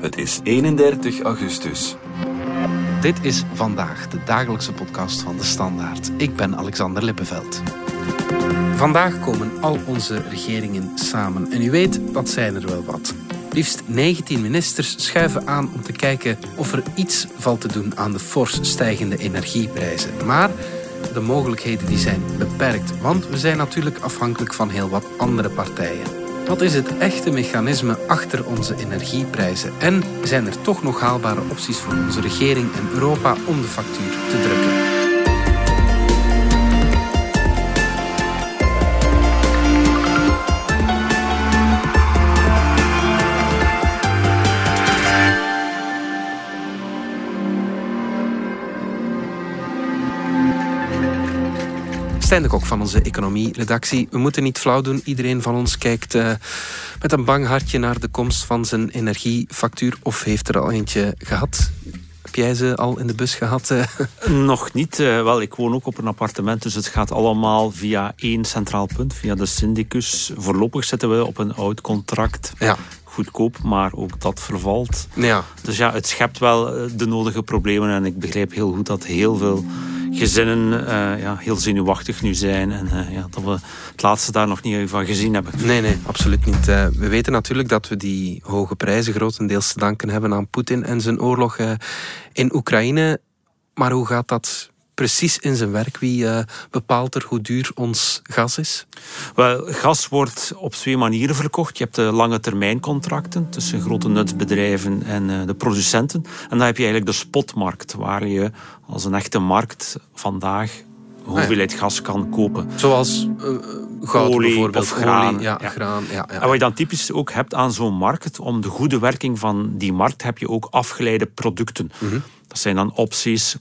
Het is 31 augustus. Dit is vandaag de dagelijkse podcast van de Standaard. Ik ben Alexander Lippenveld. Vandaag komen al onze regeringen samen. En u weet, dat zijn er wel wat. Liefst 19 ministers schuiven aan om te kijken of er iets valt te doen aan de fors stijgende energieprijzen. Maar de mogelijkheden die zijn beperkt, want we zijn natuurlijk afhankelijk van heel wat andere partijen. Wat is het echte mechanisme achter onze energieprijzen? En zijn er toch nog haalbare opties voor onze regering en Europa om de factuur te drukken? De Kok van onze economie-redactie. We moeten niet flauw doen. Iedereen van ons kijkt uh, met een bang hartje naar de komst van zijn energiefactuur. Of heeft er al eentje gehad? Heb jij ze al in de bus gehad? Uh? Nog niet. Uh, wel, ik woon ook op een appartement, dus het gaat allemaal via één centraal punt, via de syndicus. Voorlopig zitten we op een oud contract. Ja goedkoop, maar ook dat vervalt. Ja. Dus ja, het schept wel de nodige problemen en ik begrijp heel goed dat heel veel gezinnen uh, ja, heel zenuwachtig nu zijn. En uh, ja, dat we het laatste daar nog niet van gezien hebben. Nee, nee, absoluut niet. Uh, we weten natuurlijk dat we die hoge prijzen grotendeels te danken hebben aan Poetin en zijn oorlog in Oekraïne. Maar hoe gaat dat precies in zijn werk? Wie uh, bepaalt er hoe duur ons gas is? Wel, gas wordt op twee manieren verkocht. Je hebt de lange termijn contracten tussen grote nutsbedrijven en uh, de producenten. En dan heb je eigenlijk de spotmarkt, waar je als een echte markt vandaag hoeveelheid gas kan kopen. Zoals uh, goud Olie bijvoorbeeld. of graan. Olie, ja, Ja. graan. Ja, ja. En wat je dan typisch ook hebt aan zo'n markt, om de goede werking van die markt heb je ook afgeleide producten. Dat zijn dan opties.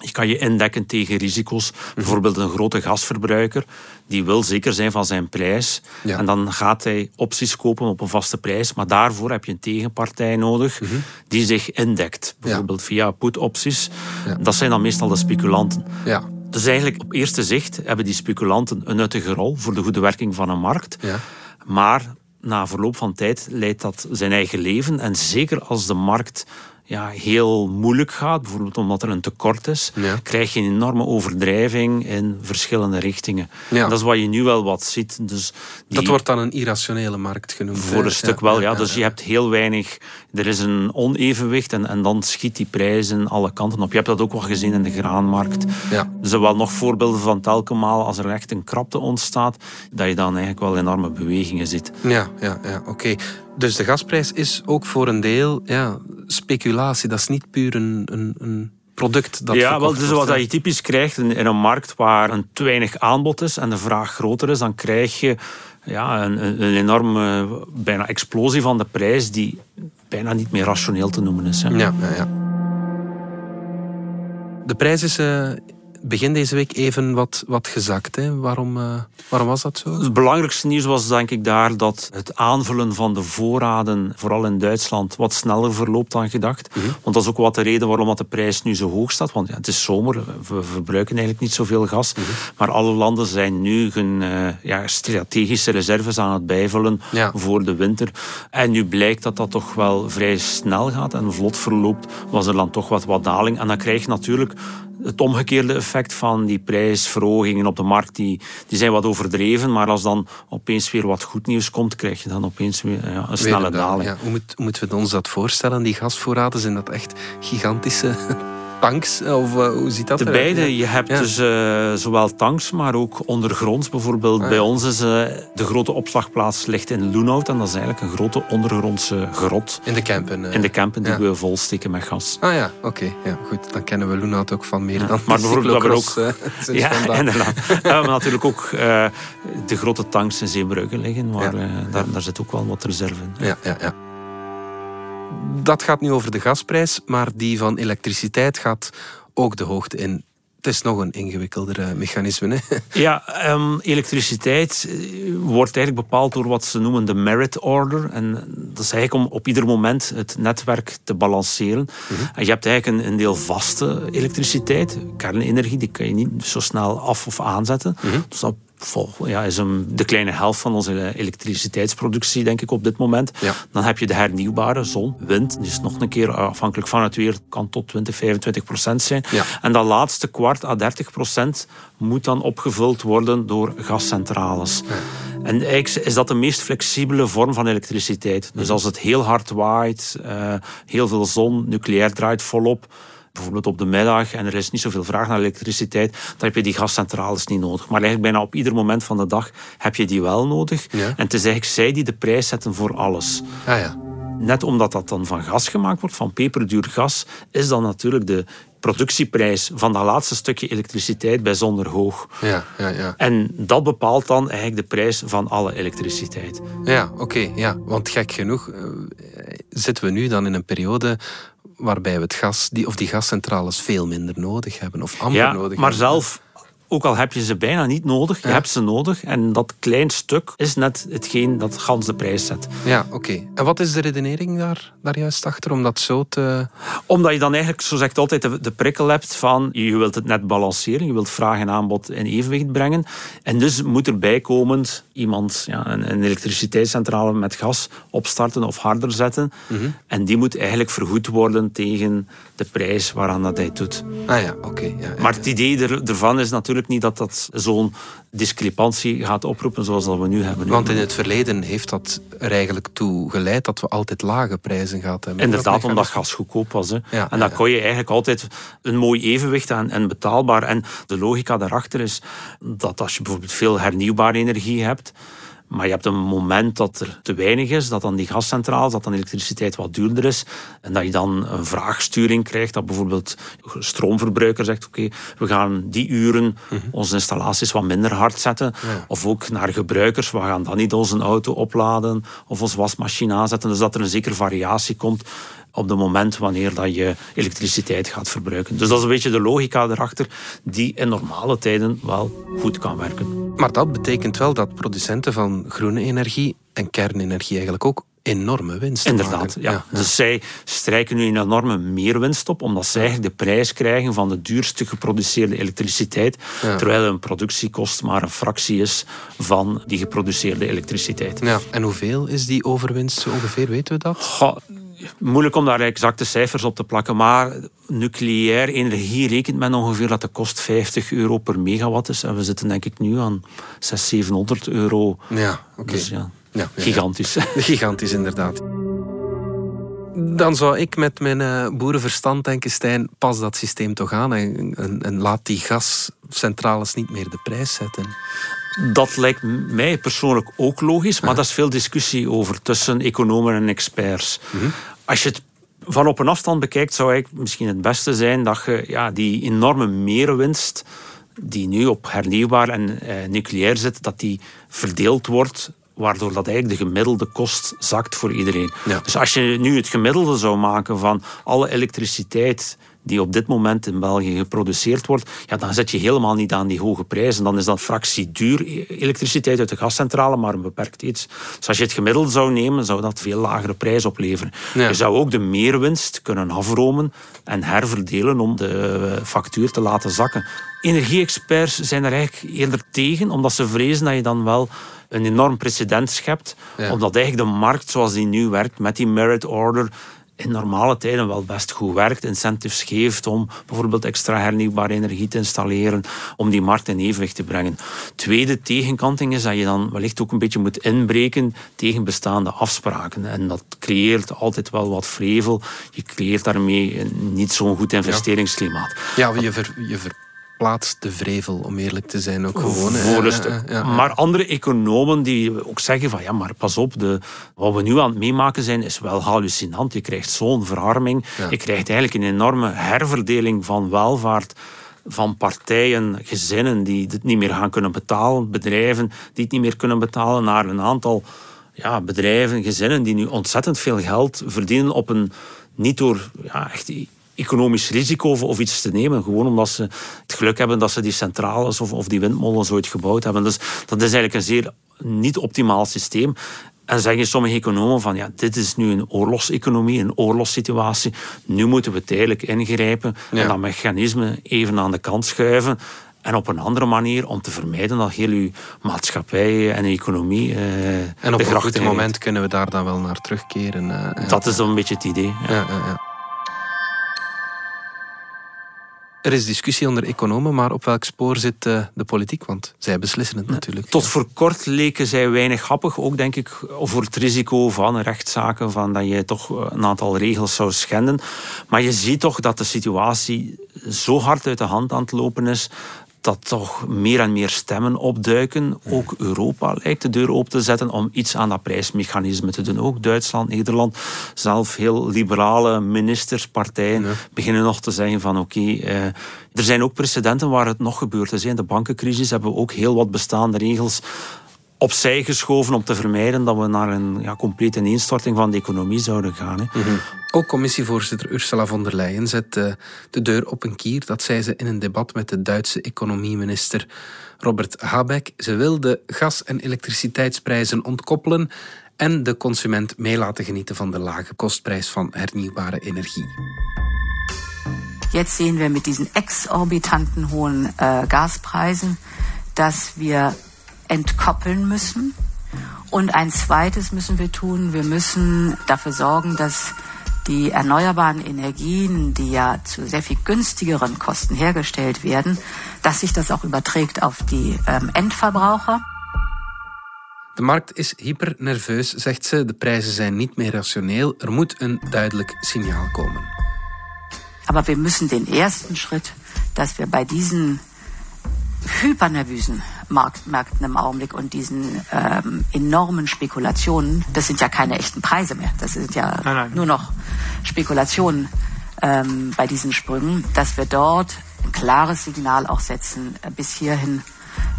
Je kan je indekken tegen risico's. Bijvoorbeeld een grote gasverbruiker, die wil zeker zijn van zijn prijs. Ja. En dan gaat hij opties kopen op een vaste prijs. Maar daarvoor heb je een tegenpartij nodig die zich indekt. Bijvoorbeeld via put-opties. Ja. Dat zijn dan meestal de speculanten. ja. Dus eigenlijk op eerste zicht hebben die speculanten een nuttige rol voor de goede werking van een markt. Ja. Maar na verloop van tijd leidt dat zijn eigen leven. En zeker als de markt ja, heel moeilijk gaat, bijvoorbeeld omdat er een tekort is, Ja. krijg je een enorme overdrijving in verschillende richtingen. Ja. Dat is wat je nu wel wat ziet. Dus die, Dat wordt dan een irrationele markt genoemd. voor een stuk wel, ja. Dus je hebt heel weinig... Er is een onevenwicht en, en dan schiet die prijzen alle kanten op. Je hebt dat ook wel gezien in de graanmarkt. Ja. Er zijn wel nog voorbeelden van telkens als er echt een krapte ontstaat, dat je dan eigenlijk wel enorme bewegingen ziet. Ja, ja, ja oké. Dus de gasprijs is ook voor een deel ja, speculatie. Dat is niet puur een, een, een product dat ja, wel, dus wordt, wat je typisch krijgt in, in een markt waar een te weinig aanbod is en de vraag groter is, dan krijg je ja, een, een een enorme bijna explosie van de prijs die bijna niet meer rationeel te noemen is. Hè. Ja, ja, ja. De prijs is eh, begin deze week even wat, wat gezakt. Hè? Waarom, eh, waarom was dat zo? Het belangrijkste nieuws was denk ik daar dat het aanvullen van de voorraden, vooral in Duitsland, wat sneller verloopt dan gedacht. Want dat is ook wat de reden waarom dat de prijs nu zo hoog staat. Want ja, het is zomer, we verbruiken eigenlijk niet zoveel gas. Maar alle landen zijn nu hun eh, ja, strategische reserves aan het bijvullen Ja. voor de winter. En nu blijkt dat dat toch wel vrij snel gaat en vlot verloopt, was er dan toch wat, wat daling. En dan krijg je natuurlijk het omgekeerde effect van die prijsverhogingen op de markt, die, die zijn wat overdreven. Maar als dan opeens weer wat goed nieuws komt, krijg je dan opeens weer ja, een Weer snelle een daling. Ja. Hoe, moet, hoe moeten we ons dat voorstellen? Die gasvoorraden, zijn dat echt gigantische tanks? Of eh, hoe ziet dat De eruit? beide. Je hebt Ja. dus eh, zowel tanks, maar ook ondergronds. Bijvoorbeeld Ah, bij ons is eh, de grote opslagplaats ligt in Loenhout. En dat is eigenlijk een grote ondergrondse grot In de campen. eh. in de campen die we volsteken met gas. Ah ja, oké. Ja, goed. Dan kennen we Loenhout ook van meer dan Maar bijvoorbeeld dat we ook- eh, Ja, vandaag. inderdaad. We hebben natuurlijk ook eh, de grote tanks in Zeebrugge liggen, maar eh, daar, daar zit ook wel wat reserve in. Ja, ja, ja. Dat gaat nu over de gasprijs, maar die van elektriciteit gaat ook de hoogte in. Het is nog een ingewikkelder eh, mechanisme. Hè? Ja, ehm, elektriciteit eh, wordt eigenlijk bepaald door wat ze noemen de merit order. En dat is eigenlijk om op ieder moment het netwerk te balanceren. En je hebt eigenlijk een, een deel vaste elektriciteit, kernenergie, die kan je niet zo snel af of aanzetten. Dus dat ja, is een, de kleine helft van onze elektriciteitsproductie, denk ik, op dit moment. Dan heb je de hernieuwbare zon, wind. Dus nog een keer afhankelijk van het weer, kan tot 20, 25 procent zijn. En dat laatste kwart à 30 procent moet dan opgevuld worden door gascentrales. En eigenlijk is dat de meest flexibele vorm van elektriciteit. Dus als het heel hard waait, uh, heel veel zon, nucleair draait volop bijvoorbeeld op de middag en er is niet zoveel vraag naar elektriciteit, dan heb je die gascentrales niet nodig. Maar eigenlijk bijna op ieder moment van de dag heb je die wel nodig. En het is eigenlijk zij die de prijs zetten voor alles. Ah, ja. Net omdat dat dan van gas gemaakt wordt, van peperduur gas, is dan natuurlijk de productieprijs van dat laatste stukje elektriciteit bijzonder hoog. Ja, ja, ja. En dat bepaalt dan eigenlijk de prijs van alle elektriciteit. Ja, oké. ja. Want gek genoeg uh, zitten we nu dan in een periode waarbij we het gas, die, of die gascentrales veel minder nodig hebben of amper ja, nodig maar hebben. zelf ook al heb je ze bijna niet nodig, je hebt ze nodig. En dat klein stuk is net hetgeen dat gans de prijs zet. Ja, oké. En wat is de redenering daar, daar juist achter om dat zo te... Omdat je dan eigenlijk, zo zegt altijd, de, de prikkel hebt van je wilt het net balanceren, je wilt vraag en aanbod in evenwicht brengen. En dus moet er bijkomend iemand ja, een, een elektriciteitscentrale met gas opstarten of harder zetten. Mhm. En die moet eigenlijk vergoed worden tegen de prijs waaraan dat hij doet. Ah ja, oké. ja, ja, Maar het idee er, ervan is natuurlijk niet dat dat zo'n discrepantie gaat oproepen zoals dat we nu hebben. Want in het verleden heeft dat er eigenlijk toe geleid dat we altijd lage prijzen gehad hebben. Inderdaad, omdat gas goedkoop was. Hè. Ja, en dan kon je eigenlijk altijd een mooi evenwicht aan en betaalbaar. En de logica daarachter is dat als je bijvoorbeeld veel hernieuwbare energie hebt, maar je hebt een moment dat er te weinig is, dat dan die gascentrales, dat dan elektriciteit wat duurder is. En dat je dan een vraagsturing krijgt, dat bijvoorbeeld stroomverbruiker zegt, oké, we gaan die uren onze installaties wat minder hard zetten. Of ook naar gebruikers, we gaan dan niet onze auto opladen of onze wasmachine aanzetten. Dus dat er een zekere variatie komt op het moment wanneer dat je elektriciteit gaat verbruiken. Dus dat is een beetje de logica erachter die in normale tijden wel goed kan werken. Maar dat betekent wel dat producenten van groene energie en kernenergie eigenlijk ook enorme winst Inderdaad, ja. Dus zij strijken nu een enorme meerwinst op, omdat zij eigenlijk de prijs krijgen van de duurste geproduceerde elektriciteit, Ja. terwijl een productiekost maar een fractie is van die geproduceerde elektriciteit. Ja, en hoeveel is die overwinst ongeveer, weten we dat? Goh, moeilijk om daar exacte cijfers op te plakken, maar nucleair energie rekent men ongeveer dat de kost 50 euro per megawatt is. En we zitten denk ik nu aan 600, 700 euro. Ja, oké. Dus ja, Ja, ja, gigantisch. Gigantisch, inderdaad. Dan zou ik met mijn eh, boerenverstand denken, Stijn, pas dat systeem toch aan en, en, en laat die gascentrales niet meer de prijs zetten. Dat lijkt mij persoonlijk ook logisch, maar dat is veel discussie over tussen economen en experts. Als je het van op een afstand bekijkt, zou eigenlijk misschien het beste zijn dat je ja, die enorme merenwinst die nu op hernieuwbaar en eh, nucleair zit, dat die verdeeld wordt waardoor dat eigenlijk de gemiddelde kost zakt voor iedereen. Ja. Dus als je nu het gemiddelde zou maken van alle elektriciteit die op dit moment in België geproduceerd wordt, ja, dan zit je helemaal niet aan die hoge prijzen. Dan is dat fractie duur e- elektriciteit uit de gascentrale, maar een beperkt iets. Dus als je het gemiddelde zou nemen, zou dat veel lagere prijs opleveren. Ja. Je zou ook de meerwinst kunnen afromen en herverdelen om de eh, factuur te laten zakken. Energie-experts zijn er eigenlijk eerder tegen, omdat ze vrezen dat je dan wel een enorm precedent schept, Ja. omdat eigenlijk de markt zoals die nu werkt, met die merit order, in normale tijden wel best goed werkt, incentives geeft om bijvoorbeeld extra hernieuwbare energie te installeren, om die markt in evenwicht te brengen. Tweede tegenkanting is dat je dan wellicht ook een beetje moet inbreken tegen bestaande afspraken. En dat creëert altijd wel wat vrevel. Je creëert daarmee niet zo'n goed investeringsklimaat. Ja, je, ver, je verplaatst de vrevel, om eerlijk te zijn, ook gewoon. Voor een Ja, stuk. ja, ja. Maar andere economen die ook zeggen van ja, maar pas op, de, wat we nu aan het meemaken zijn is wel hallucinant. Je krijgt zo'n verarming. Je krijgt eigenlijk een enorme herverdeling van welvaart van partijen, gezinnen die het niet meer gaan kunnen betalen, bedrijven die het niet meer kunnen betalen, naar een aantal ja, bedrijven, gezinnen die nu ontzettend veel geld verdienen op een niet door ja, echt economisch risico of, of iets te nemen. Gewoon omdat ze het geluk hebben dat ze die centrales of, of die windmolens ooit gebouwd hebben. Dus dat is eigenlijk een zeer niet optimaal systeem. En zeggen sommige economen van ja, dit is nu een oorlogseconomie, een oorlogssituatie. Nu moeten we tijdelijk ingrijpen Ja. en dat mechanisme even aan de kant schuiven. En op een andere manier om te vermijden dat heel uw maatschappij en economie. Uh, en op een goed moment kunnen we daar dan wel naar terugkeren. Uh, dat is dan een beetje het idee. Ja. Ja, er is discussie onder economen, maar op welk spoor zit uh, de politiek? Want zij beslissen het natuurlijk. Tot voor kort leken zij weinig happig, ook denk ik over het risico van rechtszaken, van dat je toch een aantal regels zou schenden. Maar je ziet toch dat de situatie zo hard uit de hand aan het lopen is dat toch meer en meer stemmen opduiken. Ook Europa lijkt de deur open te zetten om iets aan dat prijsmechanisme te doen. Ook Duitsland, Nederland, zelf heel liberale ministers, partijen beginnen nog te zeggen van oké, eh, er zijn ook precedenten waar het nog gebeurd is. In de bankencrisis hebben we ook heel wat bestaande regels opzij geschoven om te vermijden dat we naar een ja, complete ineenstorting van de economie zouden gaan. Hè. Mhm. Ook commissievoorzitter Ursula von der Leyen zet uh, de deur op een kier. Dat zei ze in een debat met de Duitse economieminister Robert Habeck. Ze wil de gas- en elektriciteitsprijzen ontkoppelen en de consument mee laten genieten van de lage kostprijs van hernieuwbare energie. Jetzt sehen wir mit diesen exorbitanten hohen äh, Gasprijzen, dass wir entkoppeln müssen. Und ein zweites müssen wir tun. Wir müssen dafür sorgen, dass die erneuerbaren Energien, die ja zu sehr viel günstigeren Kosten hergestellt werden, dass sich das auch überträgt auf die ähm, Endverbraucher. De markt is hyper nerveus, zegt ze. De prijzen zijn niet meer rationeel. Er moet een duidelijk signaal komen. Aber wir müssen den ersten Schritt, dass wir bei diesen hypernervösen Marktmärkten im Augenblick und diesen ähm, enormen Spekulationen, das sind ja keine echten Preise mehr. Das sind ja nein, nein. nur noch Spekulationen ähm, bei diesen Sprüngen, dass wir dort ein klares Signal auch setzen, äh, bis hierhin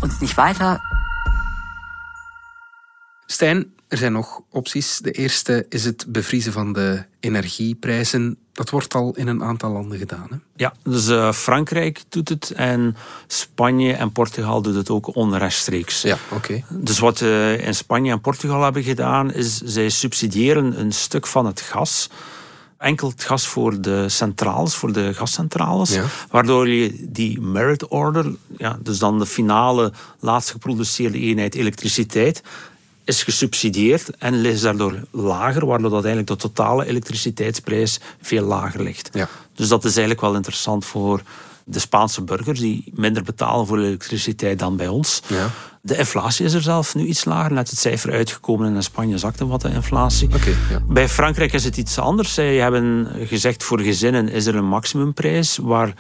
und nicht weiter. Stijn, er zijn nog opties. De eerste is het bevriezen van de energieprijzen. Dat wordt al in een aantal landen gedaan. Hè? Ja, dus uh, Frankrijk doet het en Spanje en Portugal doet het ook onrechtstreeks. Ja, oké. Dus wat uh, in Spanje en Portugal hebben gedaan, is zij subsidiëren een stuk van het gas enkel het gas voor de centrales, voor de gascentrales. Ja. Waardoor je die merit order, ja, dus dan de finale laatst geproduceerde eenheid elektriciteit, is gesubsidieerd en is daardoor lager, waardoor dat eigenlijk de totale elektriciteitsprijs veel lager ligt. Ja. Dus dat is eigenlijk wel interessant voor de Spaanse burgers die minder betalen voor elektriciteit dan bij ons. Ja. De inflatie is er zelf nu iets lager. Net het cijfer uitgekomen en in Spanje zakte wat de inflatie. Okay, ja. Bij Frankrijk is het iets anders. Zij hebben gezegd voor gezinnen is er een maximumprijs waar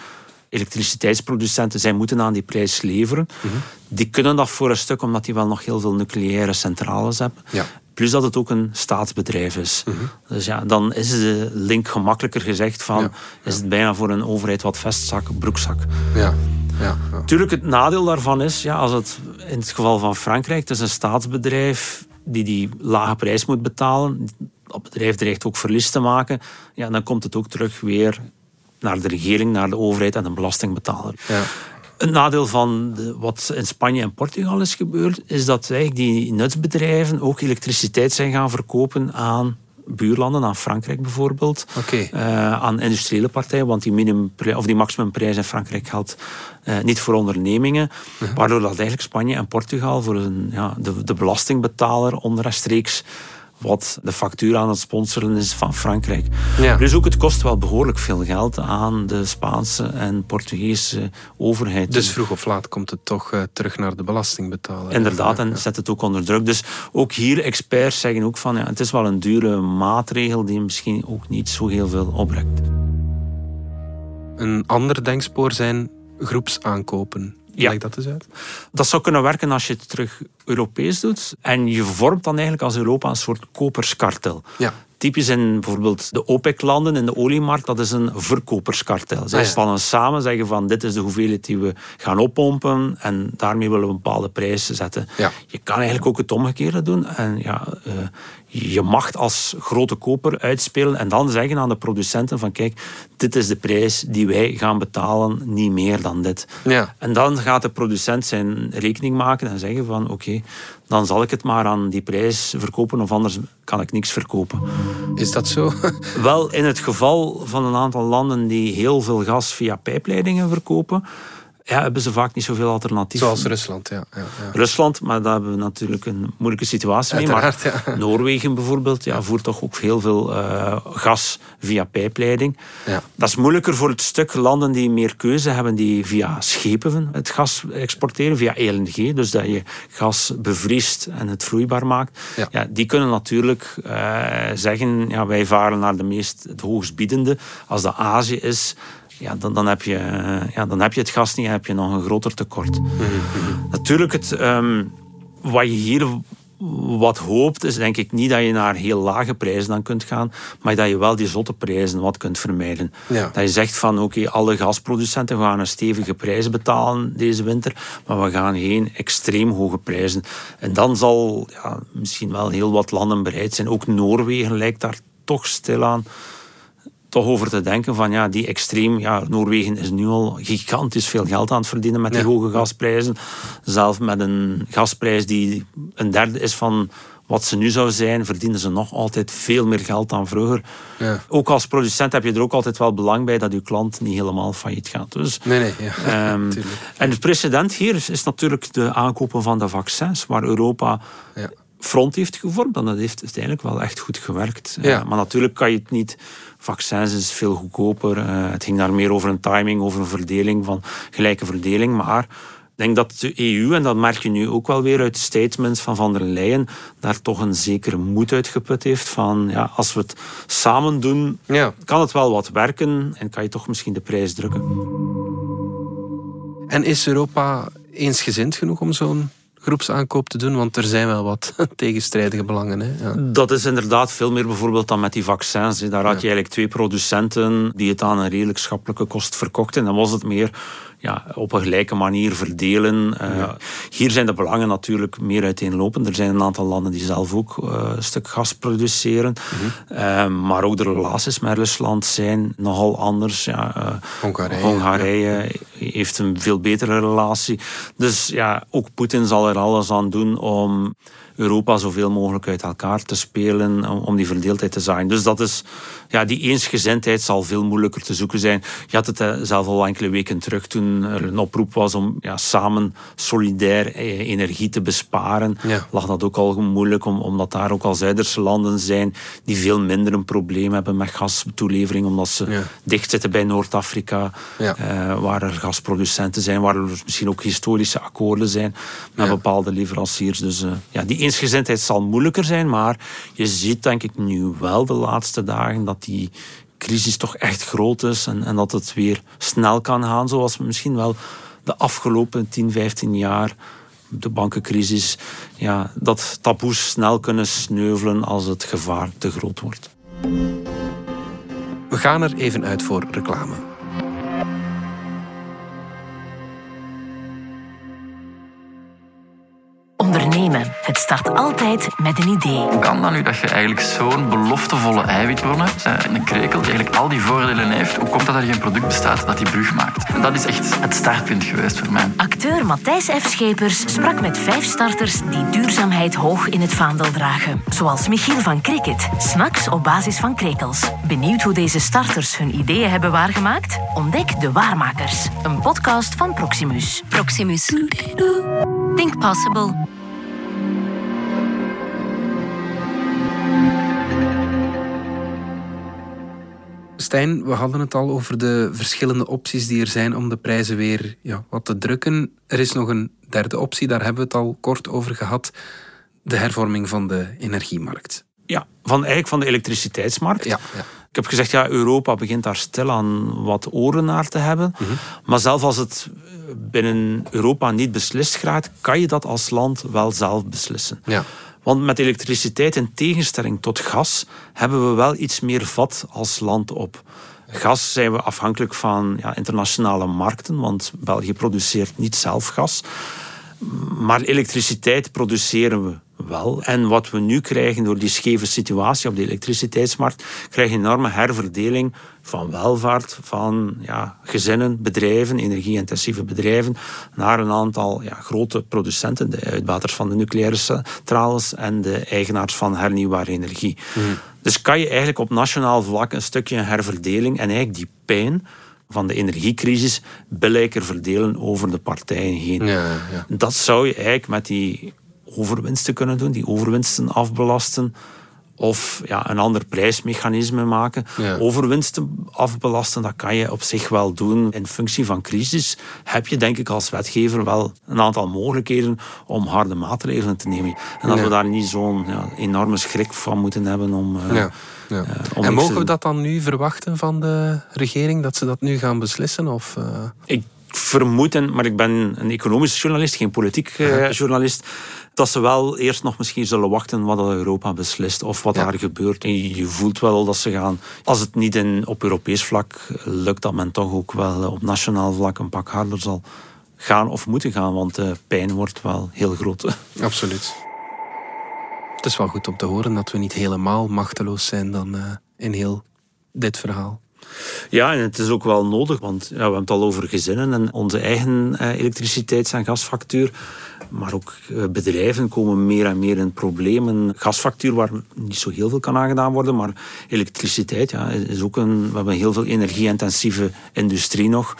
elektriciteitsproducenten, zij moeten aan die prijs leveren. Mhm. Die kunnen dat voor een stuk, omdat die wel nog heel veel nucleaire centrales hebben. Ja. Plus dat het ook een staatsbedrijf is. Mhm. Dus ja, dan is de link gemakkelijker gezegd van... is het bijna voor een overheid wat vestzak, broekzak. Ja. Ja, ja. Tuurlijk, het nadeel daarvan is, ja, als het in het geval van Frankrijk, het is een staatsbedrijf die die lage prijs moet betalen. Dat bedrijf dreigt ook verlies te maken. Ja, dan komt het ook terug weer naar de regering, naar de overheid en de belastingbetaler. Ja. Een nadeel van de, wat in Spanje en Portugal is gebeurd, is dat eigenlijk die nutsbedrijven ook elektriciteit zijn gaan verkopen aan buurlanden, aan Frankrijk bijvoorbeeld, okay. uh, aan industriële partijen, want die, minimum, of die maximumprijs in Frankrijk geldt uh, niet voor ondernemingen, waardoor dat eigenlijk Spanje en Portugal voor een, ja, de, de belastingbetaler onrechtstreeks wat de factuur aan het sponsoren is van Frankrijk. Ja. Dus ook het kost wel behoorlijk veel geld aan de Spaanse en Portugese overheid. Dus vroeg of laat komt het toch uh, terug naar de belastingbetaler. Inderdaad, en zet het ook onder druk. Dus ook hier, experts zeggen ook van, ja, het is wel een dure maatregel die misschien ook niet zo heel veel opbrengt. Een ander denkspoor zijn groepsaankopen. Ja. dat eens uit? Dat zou kunnen werken als je het terug Europees doet. En je vormt dan eigenlijk als Europa een soort koperskartel. Ja. Typisch in bijvoorbeeld de OPEC-landen in de oliemarkt, dat is een verkoperskartel. Zij ah, spannen samen, zeggen van dit is de hoeveelheid die we gaan oppompen en daarmee willen we een bepaalde prijs zetten. Ja. Je kan eigenlijk ook het omgekeerde doen. En ja, uh, je mag als grote koper uitspelen en dan zeggen aan de producenten van kijk, dit is de prijs die wij gaan betalen, niet meer dan dit. Ja. En dan gaat de producent zijn rekening maken en zeggen van oké, dan zal ik het maar aan die prijs verkopen of anders kan ik niks verkopen. Is dat zo? Wel, in het geval van een aantal landen die heel veel gas via pijpleidingen verkopen, ja, hebben ze vaak niet zoveel alternatieven. Zoals Rusland, ja. ja, ja. Rusland, maar daar hebben we natuurlijk een moeilijke situatie mee. Maar. Noorwegen bijvoorbeeld ja, voert toch ook heel veel eh, gas via pijpleiding. Ja. Dat is moeilijker voor het stuk landen die meer keuze hebben, die via schepen het gas exporteren, via LNG. Dus dat je gas bevriest en het vloeibaar maakt. Ja. die kunnen natuurlijk eh, zeggen, ja, wij varen naar de meest, het hoogstbiedende. Als dat Azië is, ja, dan, dan, heb je, eh, ja, dan heb je het gas niet en heb je nog een groter tekort. Natuurlijk, het, ehm, wat je hier wat hoopt, is denk ik niet dat je naar heel lage prijzen dan kunt gaan, maar dat je wel die zotte prijzen wat kunt vermijden. Ja. Dat je zegt van oké, alle gasproducenten gaan een stevige prijs betalen deze winter, maar we gaan geen extreem hoge prijzen. En dan zal ja, misschien wel heel wat landen bereid zijn. Ook Noorwegen lijkt daar toch stilaan toch over te denken van ja, die extreem... Ja, Noorwegen is nu al gigantisch veel geld aan het verdienen met die Ja. hoge gasprijzen. Zelf met een gasprijs die een derde is van wat ze nu zou zijn, verdienen ze nog altijd veel meer geld dan vroeger. Ja. Ook als producent heb je er ook altijd wel belang bij dat je klant niet helemaal failliet gaat. Dus, Nee, nee, ja. Ehm, en het precedent hier is, is natuurlijk de aankopen van de vaccins, waar Europa Ja. Front heeft gevormd. En dat heeft uiteindelijk wel echt goed gewerkt. Ja. Eh, maar natuurlijk kan je het niet... Vaccins is veel goedkoper. Eh, het ging daar meer over een timing, over een verdeling van gelijke verdeling. Maar ik denk dat de EU, en dat merk je nu ook wel weer uit de statements van Van der Leyen, daar toch een zekere moed uitgeput heeft van ja, als we het samen doen, Ja. kan het wel wat werken en kan je toch misschien de prijs drukken. En is Europa eensgezind genoeg om zo'n groepsaankoop te doen? Want er zijn wel wat tegenstrijdige belangen. Hè? Ja. Dat is inderdaad veel meer bijvoorbeeld dan met die vaccins. Daar had je eigenlijk twee producenten die het aan een redelijk schappelijke kost verkochten. En dan was het meer ja, op een gelijke manier verdelen. Eh, Hier zijn de belangen natuurlijk meer uiteenlopend. Er zijn een aantal landen die zelf ook eh, een stuk gas produceren. Eh, maar ook de relaties met Rusland zijn nogal anders. Ja, Hongarije, Hongarije heeft een veel betere relatie. Dus ja, ook Poetin zal er alles aan doen om Europa zoveel mogelijk uit elkaar te spelen, om, om die verdeeldheid te zaaien. Dus dat is, ja, die eensgezindheid zal veel moeilijker te zoeken zijn. Je had het eh, zelf al enkele weken terug toen er een oproep was om ja, samen solidair eh, energie te besparen. Ja. Lag dat ook al moeilijk, om, omdat daar ook al Zuiderse landen zijn die veel minder een probleem hebben met gastoelevering, omdat ze Ja. dicht zitten bij Noord-Afrika, Ja. eh, waar er gasproducenten zijn, waar er misschien ook historische akkoorden zijn met bepaalde leveranciers. Dus eh, ja, die eensgezindheid zal moeilijker zijn, maar je ziet denk ik nu wel de laatste dagen dat die crisis toch echt groot is en, en dat het weer snel kan gaan, zoals we misschien wel de afgelopen 10, 15 jaar de bankencrisis, ja, dat taboes snel kunnen sneuvelen als het gevaar te groot wordt. We gaan er even uit voor reclame. Start altijd met een idee. Hoe kan dat nu dat je eigenlijk zo'n beloftevolle eiwitbron hebt, een krekel die eigenlijk al die voordelen heeft, hoe komt dat er geen product bestaat dat die brug maakt? En dat is echt het startpunt geweest voor mij. Acteur Matthijs F. Schepers sprak met vijf starters die duurzaamheid hoog in het vaandel dragen. Zoals Michiel van Cricket, snacks op basis van krekels. Benieuwd hoe deze starters hun ideeën hebben waargemaakt? Ontdek De Waarmakers, een podcast van Proximus. Proximus. Think possible. Stijn, we hadden het al over de verschillende opties die er zijn om de prijzen weer ja, wat te drukken. Er is nog een derde optie, daar hebben we het al kort over gehad. De hervorming van de energiemarkt. Ja, van, eigenlijk van de elektriciteitsmarkt. Ja, ja. Ik heb gezegd, ja, Europa begint daar stilaan wat oren naar te hebben. Maar zelfs als het binnen Europa niet beslist gaat, kan je dat als land wel zelf beslissen. Ja. Want met elektriciteit, in tegenstelling tot gas, hebben we wel iets meer vat als land op. Gas zijn we afhankelijk van ja, internationale markten, want België produceert niet zelf gas. Maar elektriciteit produceren we wel. En wat we nu krijgen door die scheve situatie op de elektriciteitsmarkt, krijg je een enorme herverdeling van welvaart van ja, gezinnen, bedrijven, energie-intensieve bedrijven, naar een aantal ja, grote producenten, de uitbaters van de nucleaire centrales en de eigenaars van hernieuwbare energie. Dus kan je eigenlijk op nationaal vlak een stukje herverdeling en eigenlijk die pijn van de energiecrisis billijker verdelen over de partijen heen. Ja, ja. Dat zou je eigenlijk met die overwinsten kunnen doen, die overwinsten afbelasten. Of ja, een ander prijsmechanisme maken. Ja. Overwinsten afbelasten, dat kan je op zich wel doen. In functie van crisis heb je denk ik als wetgever wel een aantal mogelijkheden om harde maatregelen te nemen. En dat Ja. we daar niet zo'n ja, enorme schrik van moeten hebben om... eh, Ja, ja. eh, en mogen we dat dan nu verwachten van de regering, dat ze dat nu gaan beslissen? Of, eh, Ik vermoed, maar ik ben een economisch journalist, geen politiek journalist, dat ze wel eerst nog misschien zullen wachten wat Europa beslist of wat Ja. daar gebeurt. En je voelt wel dat ze gaan, als het niet in, op Europees vlak lukt, dat men toch ook wel op nationaal vlak een pak harder zal gaan of moeten gaan, want de pijn wordt wel heel groot. Absoluut. Het is wel goed om te horen dat we niet helemaal machteloos zijn dan eh, in heel dit verhaal. Ja, en het is ook wel nodig, want ja, we hebben het al over gezinnen en onze eigen eh, elektriciteits- en gasfactuur. Maar ook eh, bedrijven komen meer en meer in problemen. Gasfactuur waar niet zo heel veel kan aangedaan worden, maar elektriciteit ja, is ook een... We hebben heel veel energie-intensieve industrie nog.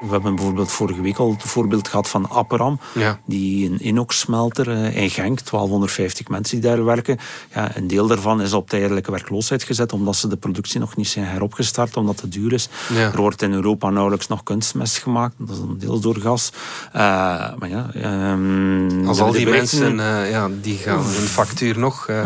We hebben bijvoorbeeld vorige week al het voorbeeld gehad van Apperam, Ja. die een inox-smelter eh, in Genk, 1250 mensen die daar werken. Ja, een deel daarvan is op tijdelijke werkloosheid gezet, omdat ze de productie nog niet zijn heropgestart, omdat het duur is. Ja. Er wordt in Europa nauwelijks nog kunstmest gemaakt, dat is een deels door gas. Eh, maar ja, ehm, Als al die mensen, eh, ja, die gaan hun factuur nog... eh,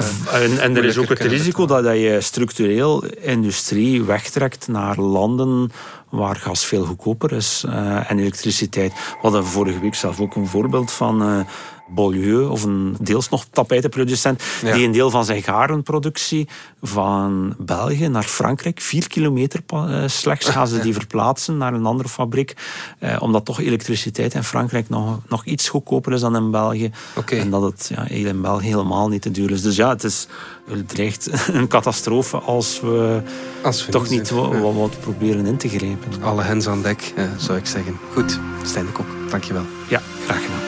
en, en er is ook het risico dat, dat je structureel industrie wegtrekt naar landen waar gas veel goedkoper is en elektriciteit. We hadden vorige week zelf ook een voorbeeld van Beaulieu, of een deels nog tapijtenproducent, Ja. die een deel van zijn garenproductie van België naar Frankrijk, vier kilometer eh, slechts, gaan ze die verplaatsen naar een andere fabriek, eh, omdat toch elektriciteit in Frankrijk nog, nog iets goedkoper is dan in België. En dat het ja, in België helemaal niet te duur is. Dus ja, het is het dreigt een catastrofe als we als we toch niet wat proberen in te grijpen. Alle hens aan dek, eh, zou ik zeggen. Goed, Stijn de Kok, dankjewel. Ja, graag gedaan.